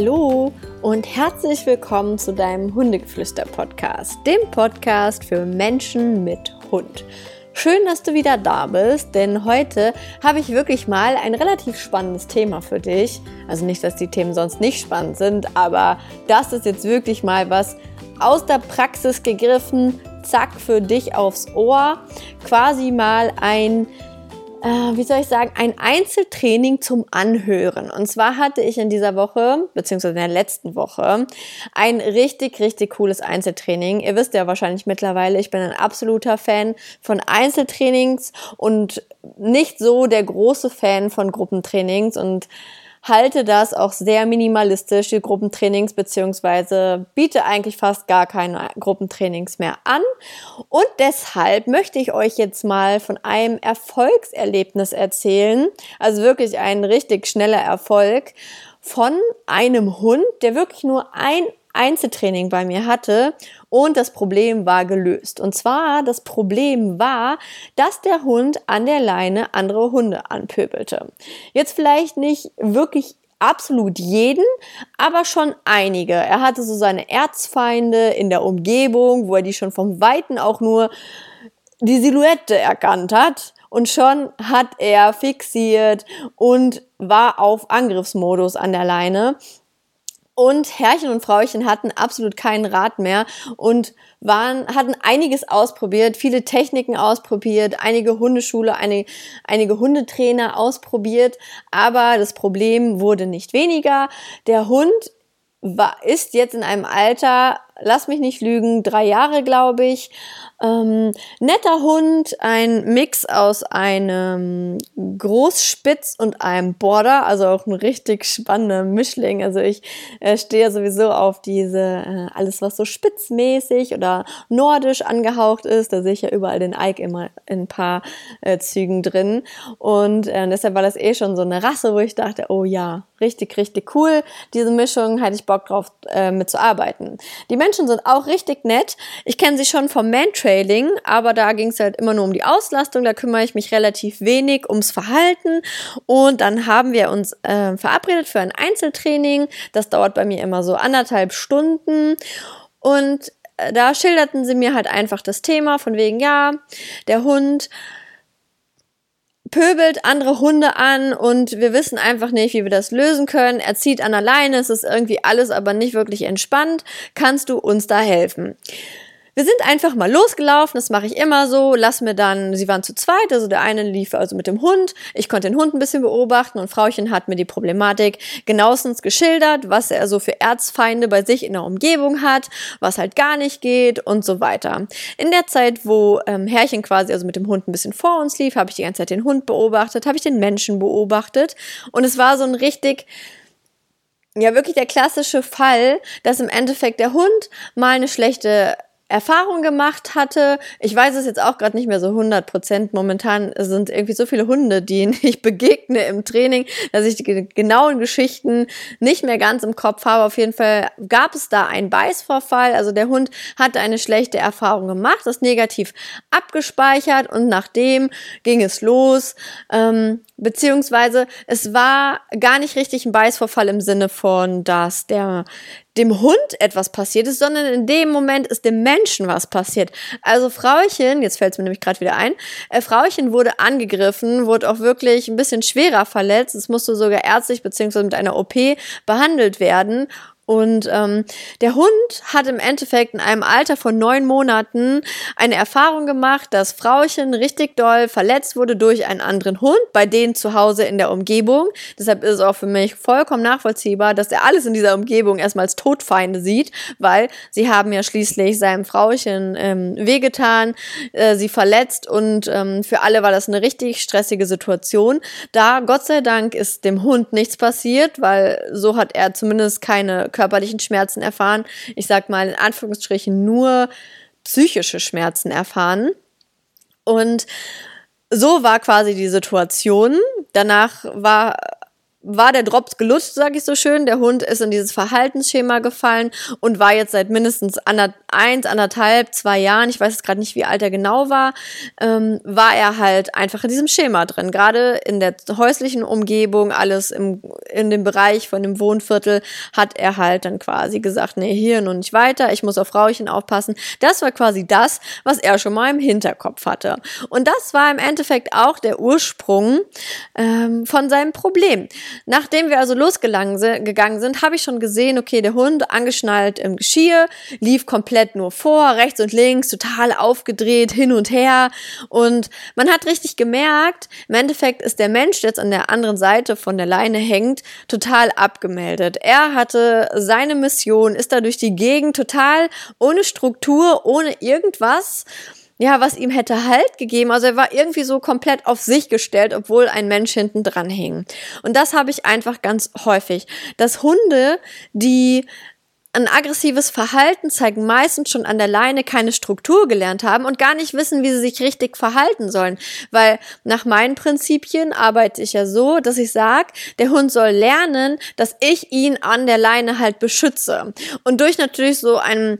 Hallo und herzlich willkommen zu deinem Hundegeflüster-Podcast, dem Podcast für Menschen mit Hund. Schön, dass du wieder da bist, denn heute habe ich wirklich mal ein relativ spannendes Thema für dich. Also nicht, dass die Themen sonst nicht spannend sind, aber das ist jetzt wirklich mal was aus der Praxis gegriffen, zack, für dich aufs Ohr. Quasi mal ein äh, wie soll ich sagen, ein Einzeltraining zum Anhören. Und zwar hatte ich in dieser Woche, beziehungsweise in der letzten Woche, ein richtig, richtig cooles Einzeltraining. Ihr wisst ja wahrscheinlich mittlerweile, ich bin ein absoluter Fan von Einzeltrainings und nicht so der große Fan von Gruppentrainings und halte das auch sehr minimalistisch, die Gruppentrainings, beziehungsweise biete eigentlich fast gar keine Gruppentrainings mehr an. Und deshalb möchte ich euch jetzt mal von einem Erfolgserlebnis erzählen. Also wirklich ein richtig schneller Erfolg von einem Hund, der wirklich nur ein Einzeltraining bei mir hatte und das Problem war gelöst. Und zwar das Problem war, dass der Hund an der Leine andere Hunde anpöbelte. Jetzt vielleicht nicht wirklich absolut jeden, aber schon einige. Er hatte so seine Erzfeinde in der Umgebung, wo er die schon vom Weiten auch nur die Silhouette erkannt hat. Und schon hat er fixiert und war auf Angriffsmodus an der Leine. Und Herrchen und Frauchen hatten absolut keinen Rat mehr und waren, hatten einiges ausprobiert, viele Techniken ausprobiert, einige Hundeschule, eine, einige Hundetrainer ausprobiert, aber das Problem wurde nicht weniger. Der Hund war, ist jetzt in einem Alter, lass mich nicht lügen, drei Jahre, glaube ich, ähm, netter Hund, ein Mix aus einem Großspitz und einem Border, also auch ein richtig spannender Mischling. Also ich äh, stehe sowieso auf diese, äh, alles was so spitzmäßig oder nordisch angehaucht ist. Da sehe ich ja überall den Ike immer in ein paar äh, Zügen drin. Und äh, deshalb war das eh schon so eine Rasse, wo ich dachte, oh ja, richtig, richtig cool. Diese Mischung hatte ich Bock drauf äh, mitzuarbeiten. Die Menschen sind auch richtig nett. Ich kenne sie schon vom Mantraining Trailing, aber da ging es halt immer nur um die Auslastung, da kümmere ich mich relativ wenig ums Verhalten. Und dann haben wir uns äh, verabredet für ein Einzeltraining, das dauert bei mir immer so anderthalb Stunden. Und äh, da schilderten sie mir halt einfach das Thema von wegen, ja, der Hund pöbelt andere Hunde an und wir wissen einfach nicht, wie wir das lösen können. Er zieht an alleine, es ist irgendwie alles aber nicht wirklich entspannt. Kannst du uns da helfen? Wir sind einfach mal losgelaufen, das mache ich immer so, lass mir dann, sie waren zu zweit, also der eine lief also mit dem Hund, ich konnte den Hund ein bisschen beobachten und Frauchen hat mir die Problematik genauestens geschildert, was er so für Erzfeinde bei sich in der Umgebung hat, was halt gar nicht geht und so weiter. In der Zeit, wo ähm, Herrchen quasi also mit dem Hund ein bisschen vor uns lief, habe ich die ganze Zeit den Hund beobachtet, habe ich den Menschen beobachtet. Und es war so ein richtig ja wirklich der klassische Fall, dass im Endeffekt der Hund mal eine schlechte Erfahrung gemacht hatte. Ich weiß es jetzt auch gerade nicht mehr so 100 Prozent. Momentan sind irgendwie so viele Hunde, denen ich begegne im Training, dass ich die genauen Geschichten nicht mehr ganz im Kopf habe. Auf jeden Fall gab es da einen Beißvorfall. Also der Hund hatte eine schlechte Erfahrung gemacht, das negativ abgespeichert und nachdem ging es los. Ähm, beziehungsweise es war gar nicht richtig ein Beißvorfall im Sinne von, dass der dem Hund etwas passiert ist, sondern in dem Moment ist dem Menschen was passiert. Also Frauchen, jetzt fällt es mir nämlich gerade wieder ein, äh, Frauchen wurde angegriffen, wurde auch wirklich ein bisschen schwerer verletzt. Es musste sogar ärztlich beziehungsweise mit einer OP behandelt werden. Und ähm, der Hund hat im Endeffekt in einem Alter von neun Monaten eine Erfahrung gemacht, dass Frauchen richtig doll verletzt wurde durch einen anderen Hund, bei denen zu Hause in der Umgebung. Deshalb ist es auch für mich vollkommen nachvollziehbar, dass er alles in dieser Umgebung erstmal als Todfeinde sieht, weil sie haben ja schließlich seinem Frauchen ähm, wehgetan, äh, sie verletzt und ähm, für alle war das eine richtig stressige Situation. Da, Gott sei Dank, ist dem Hund nichts passiert, weil so hat er zumindest keine körperlichen Schmerzen erfahren. Ich sag mal in Anführungsstrichen nur psychische Schmerzen erfahren. Und so war quasi die Situation. Danach war war der Drops gelutscht, sage ich so schön. Der Hund ist in dieses Verhaltensschema gefallen und war jetzt seit mindestens ander, eins, anderthalb, zwei Jahren, ich weiß jetzt gerade nicht, wie alt er genau war, ähm, war er halt einfach in diesem Schema drin. Gerade in der häuslichen Umgebung, alles im, in dem Bereich von dem Wohnviertel, hat er halt dann quasi gesagt, nee, hier und nicht weiter, ich muss auf Frauchen aufpassen. Das war quasi das, was er schon mal im Hinterkopf hatte. Und das war im Endeffekt auch der Ursprung ähm, von seinem Problem. Nachdem wir also losgegangen sind, habe ich schon gesehen, okay, der Hund angeschnallt im Geschirr, lief komplett nur vor, rechts und links, total aufgedreht, hin und her. Und man hat richtig gemerkt, im Endeffekt ist der Mensch, der jetzt an der anderen Seite von der Leine hängt, total abgemeldet. Er hatte seine Mission, ist da durch die Gegend total ohne Struktur, ohne irgendwas ja, was ihm hätte Halt gegeben. Also er war irgendwie so komplett auf sich gestellt, obwohl ein Mensch hinten dran hing. Und das habe ich einfach ganz häufig, dass Hunde, die ein aggressives Verhalten zeigen, meistens schon an der Leine keine Struktur gelernt haben und gar nicht wissen, wie sie sich richtig verhalten sollen. Weil nach meinen Prinzipien arbeite ich ja so, dass ich sage, der Hund soll lernen, dass ich ihn an der Leine halt beschütze. Und durch natürlich so ein,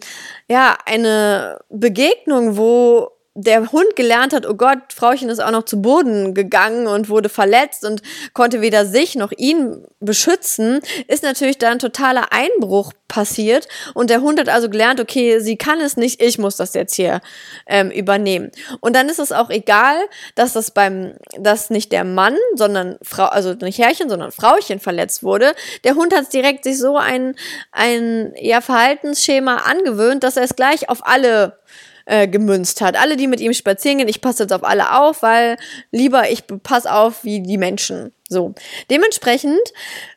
ja, eine Begegnung, wo der Hund gelernt hat, oh Gott, Frauchen ist auch noch zu Boden gegangen und wurde verletzt und konnte weder sich noch ihn beschützen, ist natürlich da ein totaler Einbruch passiert. Und der Hund hat also gelernt, okay, sie kann es nicht, ich muss das jetzt hier ähm, übernehmen. Und dann ist es auch egal, dass das beim, dass nicht der Mann, sondern Frau, also nicht Herrchen, sondern Frauchen verletzt wurde. Der Hund hat direkt sich so ein, ein ja, Verhaltensschema angewöhnt, dass er es gleich auf alle äh, gemünzt hat. Alle, die mit ihm spazieren gehen, ich passe jetzt auf alle auf, weil lieber ich passe auf wie die Menschen. So. Dementsprechend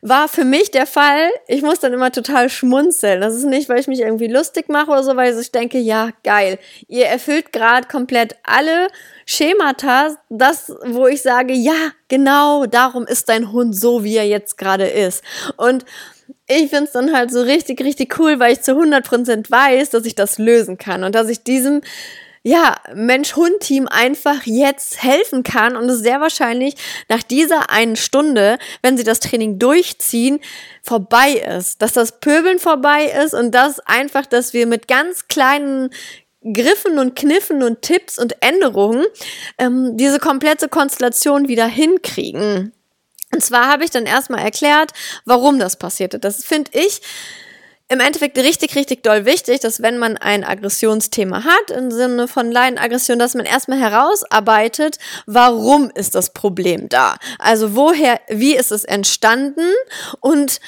war für mich der Fall, ich muss dann immer total schmunzeln. Das ist nicht, weil ich mich irgendwie lustig mache oder so, weil ich denke, ja, geil. Ihr erfüllt gerade komplett alle Schemata, das, wo ich sage, ja, genau, darum ist dein Hund so, wie er jetzt gerade ist. Und ich finde es dann halt so richtig, richtig cool, weil ich zu 100% weiß, dass ich das lösen kann und dass ich diesem ja, Mensch-Hund-Team einfach jetzt helfen kann und es sehr wahrscheinlich nach dieser einen Stunde, wenn sie das Training durchziehen, vorbei ist. Dass das Pöbeln vorbei ist und das einfach, dass wir mit ganz kleinen Griffen und Kniffen und Tipps und Änderungen ähm, diese komplette Konstellation wieder hinkriegen. Und zwar habe ich dann erstmal erklärt, warum das passierte. Das finde ich im Endeffekt richtig, richtig doll wichtig, dass wenn man ein Aggressionsthema hat, im Sinne von Leidenaggression, dass man erstmal herausarbeitet, warum ist das Problem da? Also woher, wie ist es entstanden und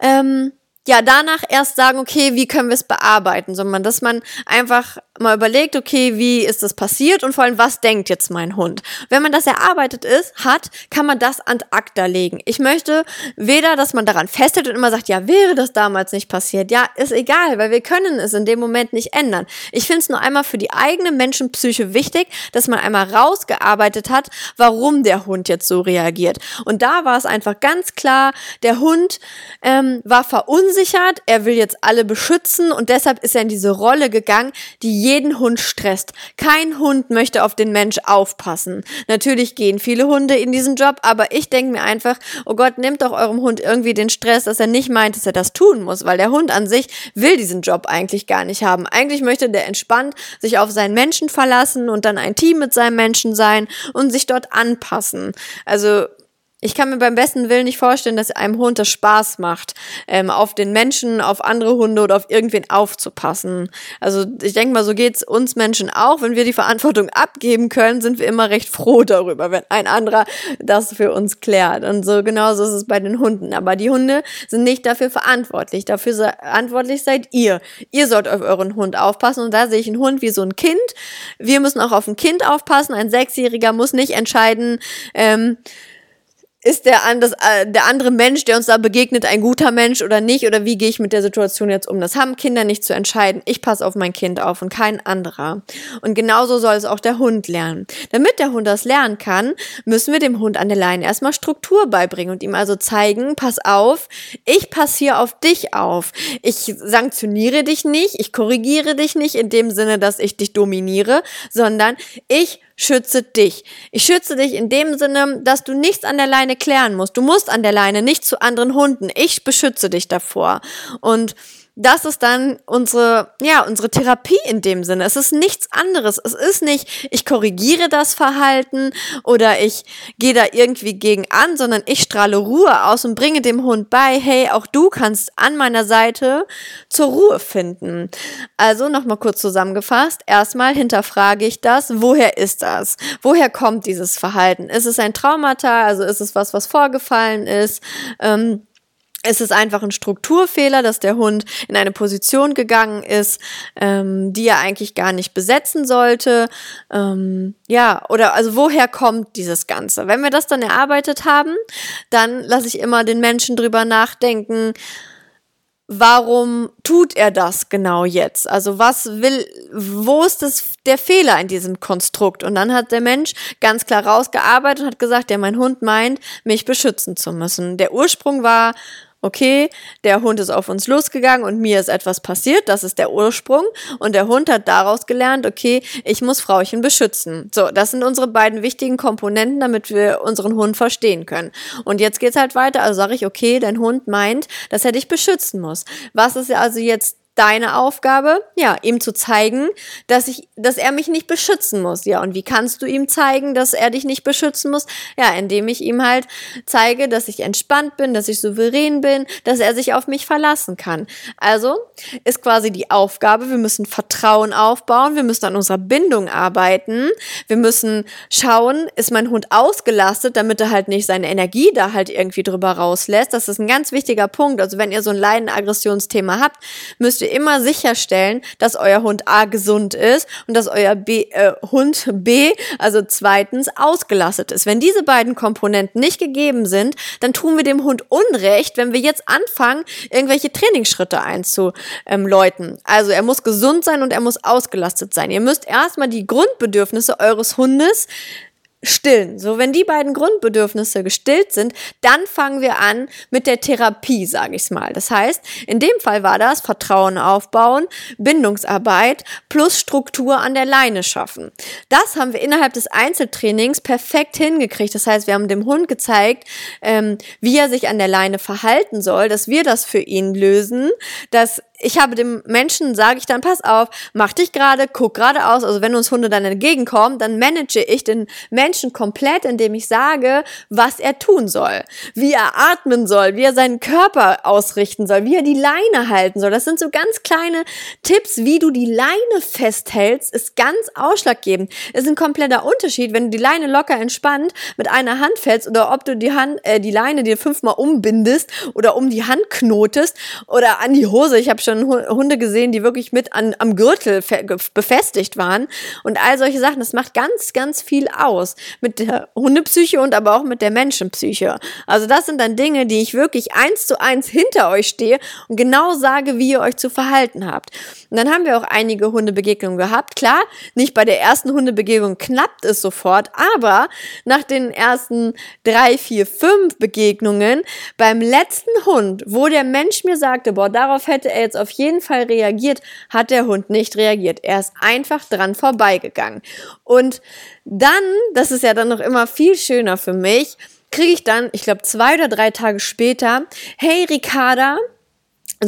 ähm, ja, danach erst sagen, okay, wie können wir es bearbeiten, sondern dass man einfach mal überlegt, okay, wie ist das passiert und vor allem, was denkt jetzt mein Hund? Wenn man das erarbeitet ist, hat, kann man das an ACTA legen. Ich möchte weder, dass man daran festhält und immer sagt, ja, wäre das damals nicht passiert. Ja, ist egal, weil wir können es in dem Moment nicht ändern. Ich finde es nur einmal für die eigene Menschenpsyche wichtig, dass man einmal rausgearbeitet hat, warum der Hund jetzt so reagiert. Und da war es einfach ganz klar, der Hund ähm, war verunsichert, er will jetzt alle beschützen und deshalb ist er in diese Rolle gegangen, die jeden Hund stresst. Kein Hund möchte auf den Mensch aufpassen. Natürlich gehen viele Hunde in diesen Job, aber ich denke mir einfach, oh Gott, nehmt doch eurem Hund irgendwie den Stress, dass er nicht meint, dass er das tun muss, weil der Hund an sich will diesen Job eigentlich gar nicht haben. Eigentlich möchte der entspannt sich auf seinen Menschen verlassen und dann ein Team mit seinem Menschen sein und sich dort anpassen. Also ich kann mir beim besten Willen nicht vorstellen, dass einem Hund das Spaß macht, ähm, auf den Menschen, auf andere Hunde oder auf irgendwen aufzupassen. Also ich denke mal, so geht's uns Menschen auch. Wenn wir die Verantwortung abgeben können, sind wir immer recht froh darüber, wenn ein anderer das für uns klärt. Und so genauso ist es bei den Hunden. Aber die Hunde sind nicht dafür verantwortlich. Dafür verantwortlich seid ihr. Ihr sollt auf euren Hund aufpassen. Und da sehe ich einen Hund wie so ein Kind. Wir müssen auch auf ein Kind aufpassen. Ein Sechsjähriger muss nicht entscheiden, ähm, ist der, das, äh, der andere Mensch, der uns da begegnet, ein guter Mensch oder nicht? Oder wie gehe ich mit der Situation jetzt um? Das haben Kinder nicht zu entscheiden. Ich passe auf mein Kind auf und kein anderer. Und genauso soll es auch der Hund lernen. Damit der Hund das lernen kann, müssen wir dem Hund an der Leine erstmal Struktur beibringen und ihm also zeigen, pass auf, ich passe hier auf dich auf. Ich sanktioniere dich nicht, ich korrigiere dich nicht in dem Sinne, dass ich dich dominiere, sondern ich schütze dich. Ich schütze dich in dem Sinne, dass du nichts an der Leine klären musst. Du musst an der Leine nicht zu anderen Hunden. Ich beschütze dich davor. Und das ist dann unsere, ja, unsere Therapie in dem Sinne. Es ist nichts anderes. Es ist nicht, ich korrigiere das Verhalten oder ich gehe da irgendwie gegen an, sondern ich strahle Ruhe aus und bringe dem Hund bei, hey, auch du kannst an meiner Seite zur Ruhe finden. Also nochmal kurz zusammengefasst. Erstmal hinterfrage ich das. Woher ist das? Woher kommt dieses Verhalten? Ist es ein Traumata? Also ist es was, was vorgefallen ist? Ähm, es ist einfach ein Strukturfehler, dass der Hund in eine Position gegangen ist, ähm, die er eigentlich gar nicht besetzen sollte. Ähm, ja, oder also woher kommt dieses Ganze? Wenn wir das dann erarbeitet haben, dann lasse ich immer den Menschen drüber nachdenken, warum tut er das genau jetzt? Also was will, wo ist das, der Fehler in diesem Konstrukt? Und dann hat der Mensch ganz klar rausgearbeitet und hat gesagt, ja, mein Hund meint, mich beschützen zu müssen. Der Ursprung war, okay, der Hund ist auf uns losgegangen und mir ist etwas passiert, das ist der Ursprung. Und der Hund hat daraus gelernt, okay, ich muss Frauchen beschützen. So, das sind unsere beiden wichtigen Komponenten, damit wir unseren Hund verstehen können. Und jetzt geht's halt weiter, also sage ich, okay, dein Hund meint, dass er dich beschützen muss. Was ist also jetzt deine Aufgabe, ja, ihm zu zeigen, dass ich, dass er mich nicht beschützen muss. Ja, und wie kannst du ihm zeigen, dass er dich nicht beschützen muss? Ja, indem ich ihm halt zeige, dass ich entspannt bin, dass ich souverän bin, dass er sich auf mich verlassen kann. Also ist quasi die Aufgabe, wir müssen Vertrauen aufbauen, wir müssen an unserer Bindung arbeiten, wir müssen schauen, ist mein Hund ausgelastet, damit er halt nicht seine Energie da halt irgendwie drüber rauslässt. Das ist ein ganz wichtiger Punkt. Also wenn ihr so ein Leiden-Aggressionsthema habt, müsst ihr immer sicherstellen, dass euer Hund A gesund ist und dass euer B, äh, Hund B, also zweitens, ausgelastet ist. Wenn diese beiden Komponenten nicht gegeben sind, dann tun wir dem Hund Unrecht, wenn wir jetzt anfangen, irgendwelche Trainingsschritte einzuläuten. Also er muss gesund sein und er muss ausgelastet sein. Ihr müsst erstmal die Grundbedürfnisse eures Hundes stillen. So, wenn die beiden Grundbedürfnisse gestillt sind, dann fangen wir an mit der Therapie, sage ich mal. Das heißt, in dem Fall war das Vertrauen aufbauen, Bindungsarbeit plus Struktur an der Leine schaffen. Das haben wir innerhalb des Einzeltrainings perfekt hingekriegt. Das heißt, wir haben dem Hund gezeigt, ähm, wie er sich an der Leine verhalten soll, dass wir das für ihn lösen, dass ich habe dem Menschen, sage ich dann, pass auf, mach dich gerade, guck geradeaus. Also wenn uns Hunde dann entgegenkommen, dann manage ich den Menschen komplett, indem ich sage, was er tun soll, wie er atmen soll, wie er seinen Körper ausrichten soll, wie er die Leine halten soll. Das sind so ganz kleine Tipps, wie du die Leine festhältst, ist ganz ausschlaggebend. Ist ein kompletter Unterschied, wenn du die Leine locker entspannt mit einer Hand fällst oder ob du die Hand, äh, die Leine dir fünfmal umbindest oder um die Hand knotest oder an die Hose. Ich habe schon schon Hunde gesehen, die wirklich mit an, am Gürtel befestigt waren und all solche Sachen. Das macht ganz, ganz viel aus mit der Hundepsyche und aber auch mit der Menschenpsyche. Also das sind dann Dinge, die ich wirklich eins zu eins hinter euch stehe und genau sage, wie ihr euch zu verhalten habt. Und dann haben wir auch einige Hundebegegnungen gehabt. Klar, nicht bei der ersten Hundebegegnung klappt es sofort, aber nach den ersten drei, vier, fünf Begegnungen beim letzten Hund, wo der Mensch mir sagte, boah, darauf hätte er jetzt auf jeden Fall reagiert, hat der Hund nicht reagiert. Er ist einfach dran vorbeigegangen. Und dann, das ist ja dann noch immer viel schöner für mich, kriege ich dann, ich glaube, zwei oder drei Tage später, hey Ricarda,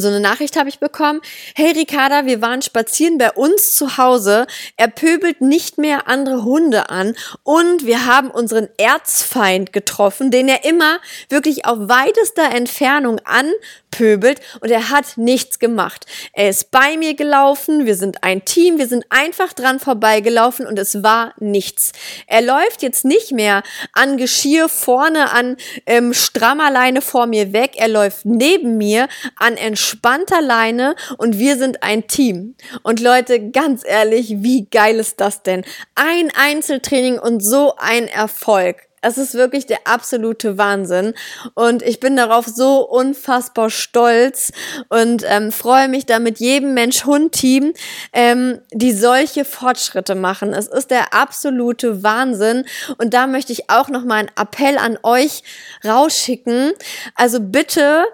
so eine Nachricht habe ich bekommen. Hey Ricarda, wir waren spazieren bei uns zu Hause. Er pöbelt nicht mehr andere Hunde an und wir haben unseren Erzfeind getroffen, den er immer wirklich auf weitester Entfernung an gepöbelt und er hat nichts gemacht. Er ist bei mir gelaufen, wir sind ein Team, wir sind einfach dran vorbeigelaufen und es war nichts. Er läuft jetzt nicht mehr an Geschirr vorne an ähm, strammer Leine vor mir weg, er läuft neben mir an entspannter Leine und wir sind ein Team. Und Leute, ganz ehrlich, wie geil ist das denn? Ein Einzeltraining und so ein Erfolg. Es ist wirklich der absolute Wahnsinn. Und ich bin darauf so unfassbar stolz und ähm, freue mich da mit jedem Mensch-Hund-Team, ähm, die solche Fortschritte machen. Es ist der absolute Wahnsinn. Und da möchte ich auch noch mal einen Appell an euch rausschicken. Also bitte,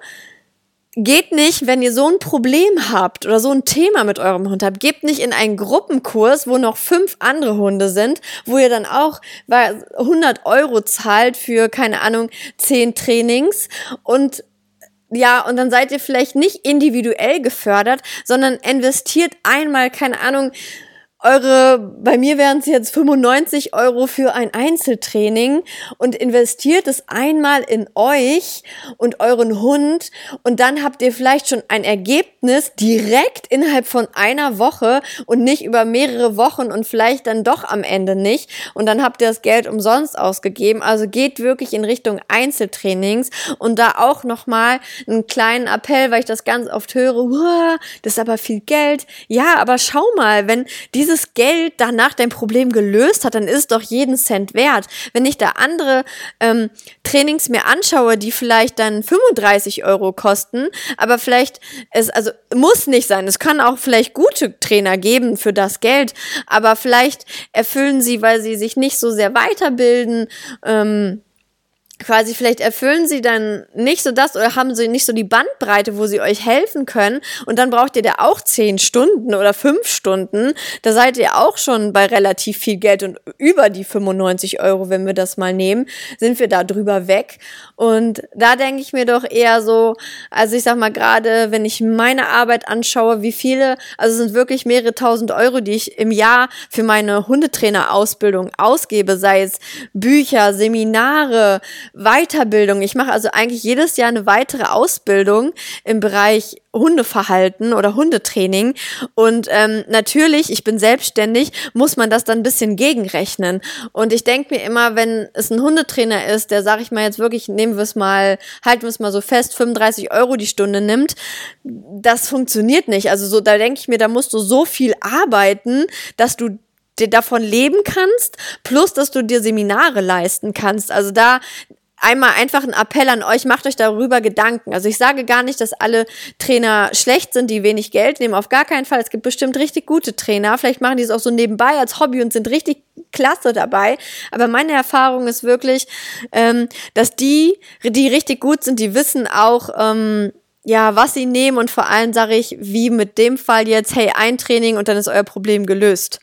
geht nicht, wenn ihr so ein Problem habt oder so ein Thema mit eurem Hund habt, gebt nicht in einen Gruppenkurs, wo noch fünf andere Hunde sind, wo ihr dann auch 100 Euro zahlt für, keine Ahnung, zehn Trainings und ja, und dann seid ihr vielleicht nicht individuell gefördert, sondern investiert einmal, keine Ahnung, eure, bei mir wären es jetzt 95 Euro für ein Einzeltraining und investiert es einmal in euch und euren Hund und dann habt ihr vielleicht schon ein Ergebnis direkt innerhalb von einer Woche und nicht über mehrere Wochen und vielleicht dann doch am Ende nicht und dann habt ihr das Geld umsonst ausgegeben. Also geht wirklich in Richtung Einzeltrainings und da auch nochmal einen kleinen Appell, weil ich das ganz oft höre, das ist aber viel Geld. Ja, aber schau mal, wenn diese dieses Geld danach dein Problem gelöst hat, dann ist es doch jeden Cent wert. Wenn ich da andere ähm, Trainings mir anschaue, die vielleicht dann 35 Euro kosten, aber vielleicht es also muss nicht sein. Es kann auch vielleicht gute Trainer geben für das Geld, aber vielleicht erfüllen sie, weil sie sich nicht so sehr weiterbilden. Ähm, quasi vielleicht erfüllen sie dann nicht so das oder haben sie nicht so die Bandbreite, wo sie euch helfen können und dann braucht ihr da auch zehn Stunden oder fünf Stunden. Da seid ihr auch schon bei relativ viel Geld und über die 95 Euro, wenn wir das mal nehmen, sind wir da drüber weg. Und da denke ich mir doch eher so, also ich sag mal gerade, wenn ich meine Arbeit anschaue, wie viele, also es sind wirklich mehrere tausend Euro, die ich im Jahr für meine Hundetrainerausbildung ausgebe, sei es Bücher, Seminare, Weiterbildung. Ich mache also eigentlich jedes Jahr eine weitere Ausbildung im Bereich Hundeverhalten oder Hundetraining. Und ähm, natürlich, ich bin selbstständig, muss man das dann ein bisschen gegenrechnen. Und ich denke mir immer, wenn es ein Hundetrainer ist, der, sag ich mal jetzt wirklich, nehmen wir es mal, halten wir es mal so fest, 35 Euro die Stunde nimmt, das funktioniert nicht. Also so, da denke ich mir, da musst du so viel arbeiten, dass du davon leben kannst, plus dass du dir Seminare leisten kannst. Also da einmal einfach ein Appell an euch, macht euch darüber Gedanken. Also ich sage gar nicht, dass alle Trainer schlecht sind, die wenig Geld nehmen, auf gar keinen Fall. Es gibt bestimmt richtig gute Trainer, vielleicht machen die es auch so nebenbei als Hobby und sind richtig klasse dabei. Aber meine Erfahrung ist wirklich, ähm, dass die, die richtig gut sind, die wissen auch, ähm, ja, was sie nehmen und vor allem sage ich, wie mit dem Fall jetzt, hey, ein Training und dann ist euer Problem gelöst.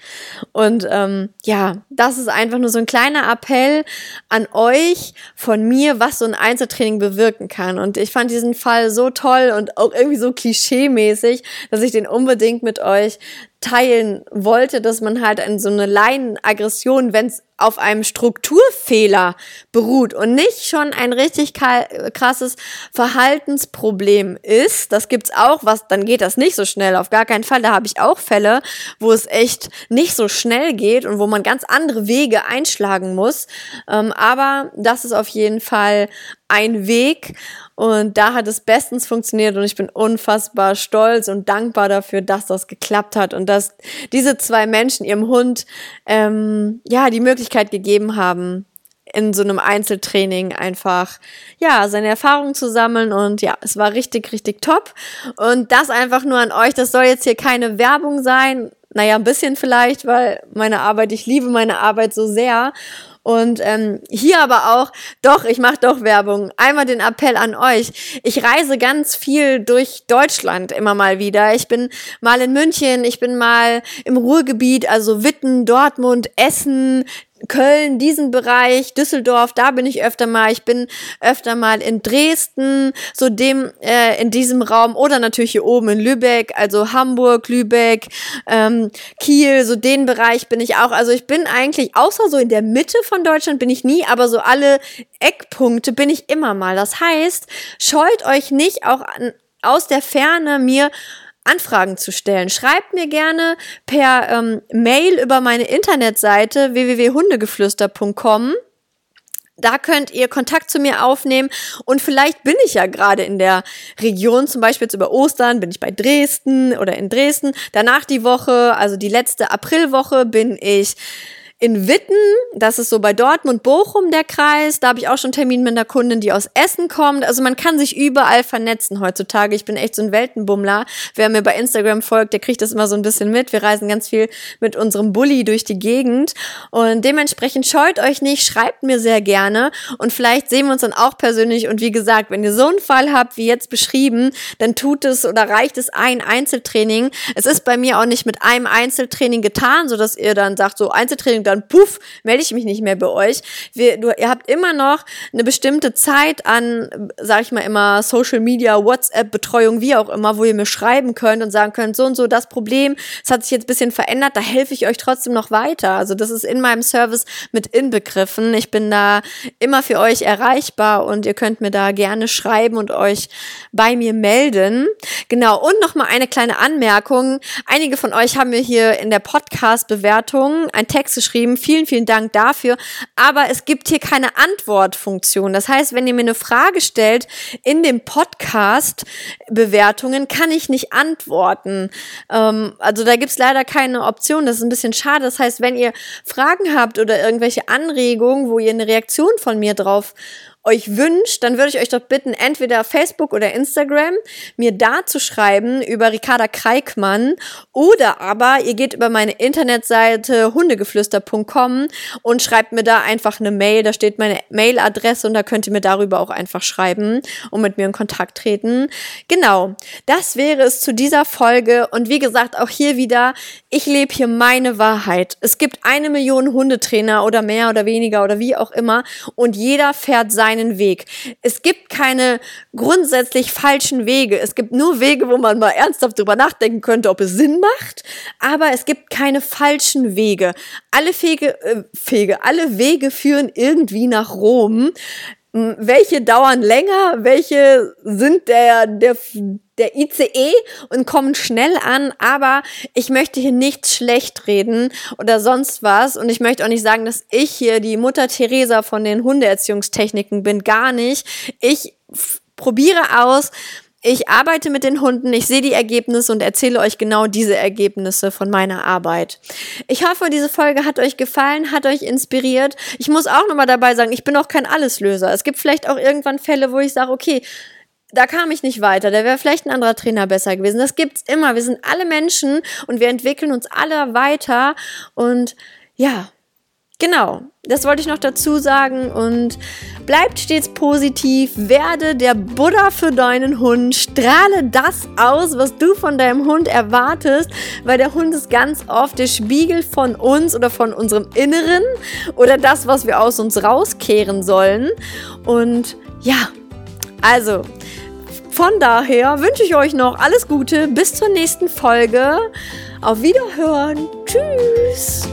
Und ähm, ja, das ist einfach nur so ein kleiner Appell an euch von mir, was so ein Einzeltraining bewirken kann. Und ich fand diesen Fall so toll und auch irgendwie so klischee-mäßig, dass ich den unbedingt mit euch teilen wollte, dass man halt in so eine Leinenaggression, wenn es auf einem Strukturfehler beruht und nicht schon ein richtig krasses Verhaltensproblem ist, das gibt's auch, was dann geht das nicht so schnell, auf gar keinen Fall. Da habe ich auch Fälle, wo es echt nicht so schnell geht und wo man ganz andere Wege einschlagen muss. Ähm, aber das ist auf jeden Fall ein Weg und da hat es bestens funktioniert und ich bin unfassbar stolz und dankbar dafür, dass das geklappt hat und dass diese zwei Menschen ihrem Hund ähm, ja die Möglichkeit gegeben haben, in so einem Einzeltraining einfach, ja, seine Erfahrungen zu sammeln und ja, es war richtig, richtig top. Und das einfach nur an euch, das soll jetzt hier keine Werbung sein. Naja, ein bisschen vielleicht, weil meine Arbeit, ich liebe meine Arbeit so sehr. Und ähm, hier aber auch, doch, ich mache doch Werbung. Einmal den Appell an euch. Ich reise ganz viel durch Deutschland immer mal wieder. Ich bin mal in München, ich bin mal im Ruhrgebiet, also Witten, Dortmund, Essen, Köln, diesen Bereich, Düsseldorf, da bin ich öfter mal. Ich bin öfter mal in Dresden, so dem äh, in diesem Raum oder natürlich hier oben in Lübeck, also Hamburg, Lübeck, ähm, Kiel, so den Bereich bin ich auch. Also ich bin eigentlich außer so in der Mitte von Deutschland bin ich nie, aber so alle Eckpunkte bin ich immer mal. Das heißt, scheut euch nicht auch an, aus der Ferne mir Anfragen zu stellen. Schreibt mir gerne per ähm, Mail über meine Internetseite www.hundegeflüster.com. Da könnt ihr Kontakt zu mir aufnehmen und vielleicht bin ich ja gerade in der Region, zum Beispiel jetzt über Ostern bin ich bei Dresden oder in Dresden. Danach die Woche, also die letzte Aprilwoche, bin ich in Witten, das ist so bei Dortmund, Bochum der Kreis. Da habe ich auch schon Termin mit einer Kundin, die aus Essen kommt. Also man kann sich überall vernetzen heutzutage. Ich bin echt so ein Weltenbummler. Wer mir bei Instagram folgt, der kriegt das immer so ein bisschen mit. Wir reisen ganz viel mit unserem Bulli durch die Gegend. Und dementsprechend scheut euch nicht, schreibt mir sehr gerne. Und vielleicht sehen wir uns dann auch persönlich. Und wie gesagt, wenn ihr so einen Fall habt, wie jetzt beschrieben, dann tut es oder reicht es ein Einzeltraining. Es ist bei mir auch nicht mit einem Einzeltraining getan, so dass ihr dann sagt, so Einzeltraining dann puff, melde ich mich nicht mehr bei euch. Wir, du, ihr habt immer noch eine bestimmte Zeit an, sag ich mal immer, Social Media, WhatsApp, Betreuung, wie auch immer, wo ihr mir schreiben könnt und sagen könnt, so und so das Problem, es hat sich jetzt ein bisschen verändert, da helfe ich euch trotzdem noch weiter. Also das ist in meinem Service mit inbegriffen. Ich bin da immer für euch erreichbar und ihr könnt mir da gerne schreiben und euch bei mir melden. Genau, und nochmal eine kleine Anmerkung. Einige von euch haben mir hier in der Podcast-Bewertung ein Text geschrieben. Vielen, vielen Dank dafür. Aber es gibt hier keine Antwortfunktion. Das heißt, wenn ihr mir eine Frage stellt in dem Podcast Bewertungen, kann ich nicht antworten. Ähm, also da gibt's leider keine Option. Das ist ein bisschen schade. Das heißt, wenn ihr Fragen habt oder irgendwelche Anregungen, wo ihr eine Reaktion von mir drauf euch wünscht, dann würde ich euch doch bitten, entweder Facebook oder Instagram mir da zu schreiben über Ricarda Kreikmann oder aber ihr geht über meine Internetseite hundegeflüster.com und schreibt mir da einfach eine Mail. Da steht meine Mailadresse und da könnt ihr mir darüber auch einfach schreiben und mit mir in Kontakt treten. Genau, das wäre es zu dieser Folge und wie gesagt, auch hier wieder, ich lebe hier meine Wahrheit. Es gibt eine Million Hundetrainer oder mehr oder weniger oder wie auch immer und jeder fährt sein einen Weg. Es gibt keine grundsätzlich falschen Wege. Es gibt nur Wege, wo man mal ernsthaft drüber nachdenken könnte, ob es Sinn macht. Aber es gibt keine falschen Wege. Alle Wege, äh, Wege, alle Wege führen irgendwie nach Rom welche dauern länger, welche sind der, der, der ICE und kommen schnell an, aber ich möchte hier nichts schlecht reden oder sonst was und ich möchte auch nicht sagen, dass ich hier die Mutter Teresa von den Hundeerziehungstechniken bin, gar nicht. Ich probiere aus, ich arbeite mit den Hunden, ich sehe die Ergebnisse und erzähle euch genau diese Ergebnisse von meiner Arbeit. Ich hoffe, diese Folge hat euch gefallen, hat euch inspiriert. Ich muss auch nochmal dabei sagen, ich bin auch kein Alleslöser. Es gibt vielleicht auch irgendwann Fälle, wo ich sage, okay, da kam ich nicht weiter, da wäre vielleicht ein anderer Trainer besser gewesen. Das gibt's immer. Wir sind alle Menschen und wir entwickeln uns alle weiter. Und ja, Genau, das wollte ich noch dazu sagen. Und bleibt stets positiv, werde der Buddha für deinen Hund, strahle das aus, was du von deinem Hund erwartest, weil der Hund ist ganz oft der Spiegel von uns oder von unserem Inneren oder das, was wir aus uns rauskehren sollen. Und ja, also von daher wünsche ich euch noch alles Gute. Bis zur nächsten Folge. Auf Wiederhören. Tschüss.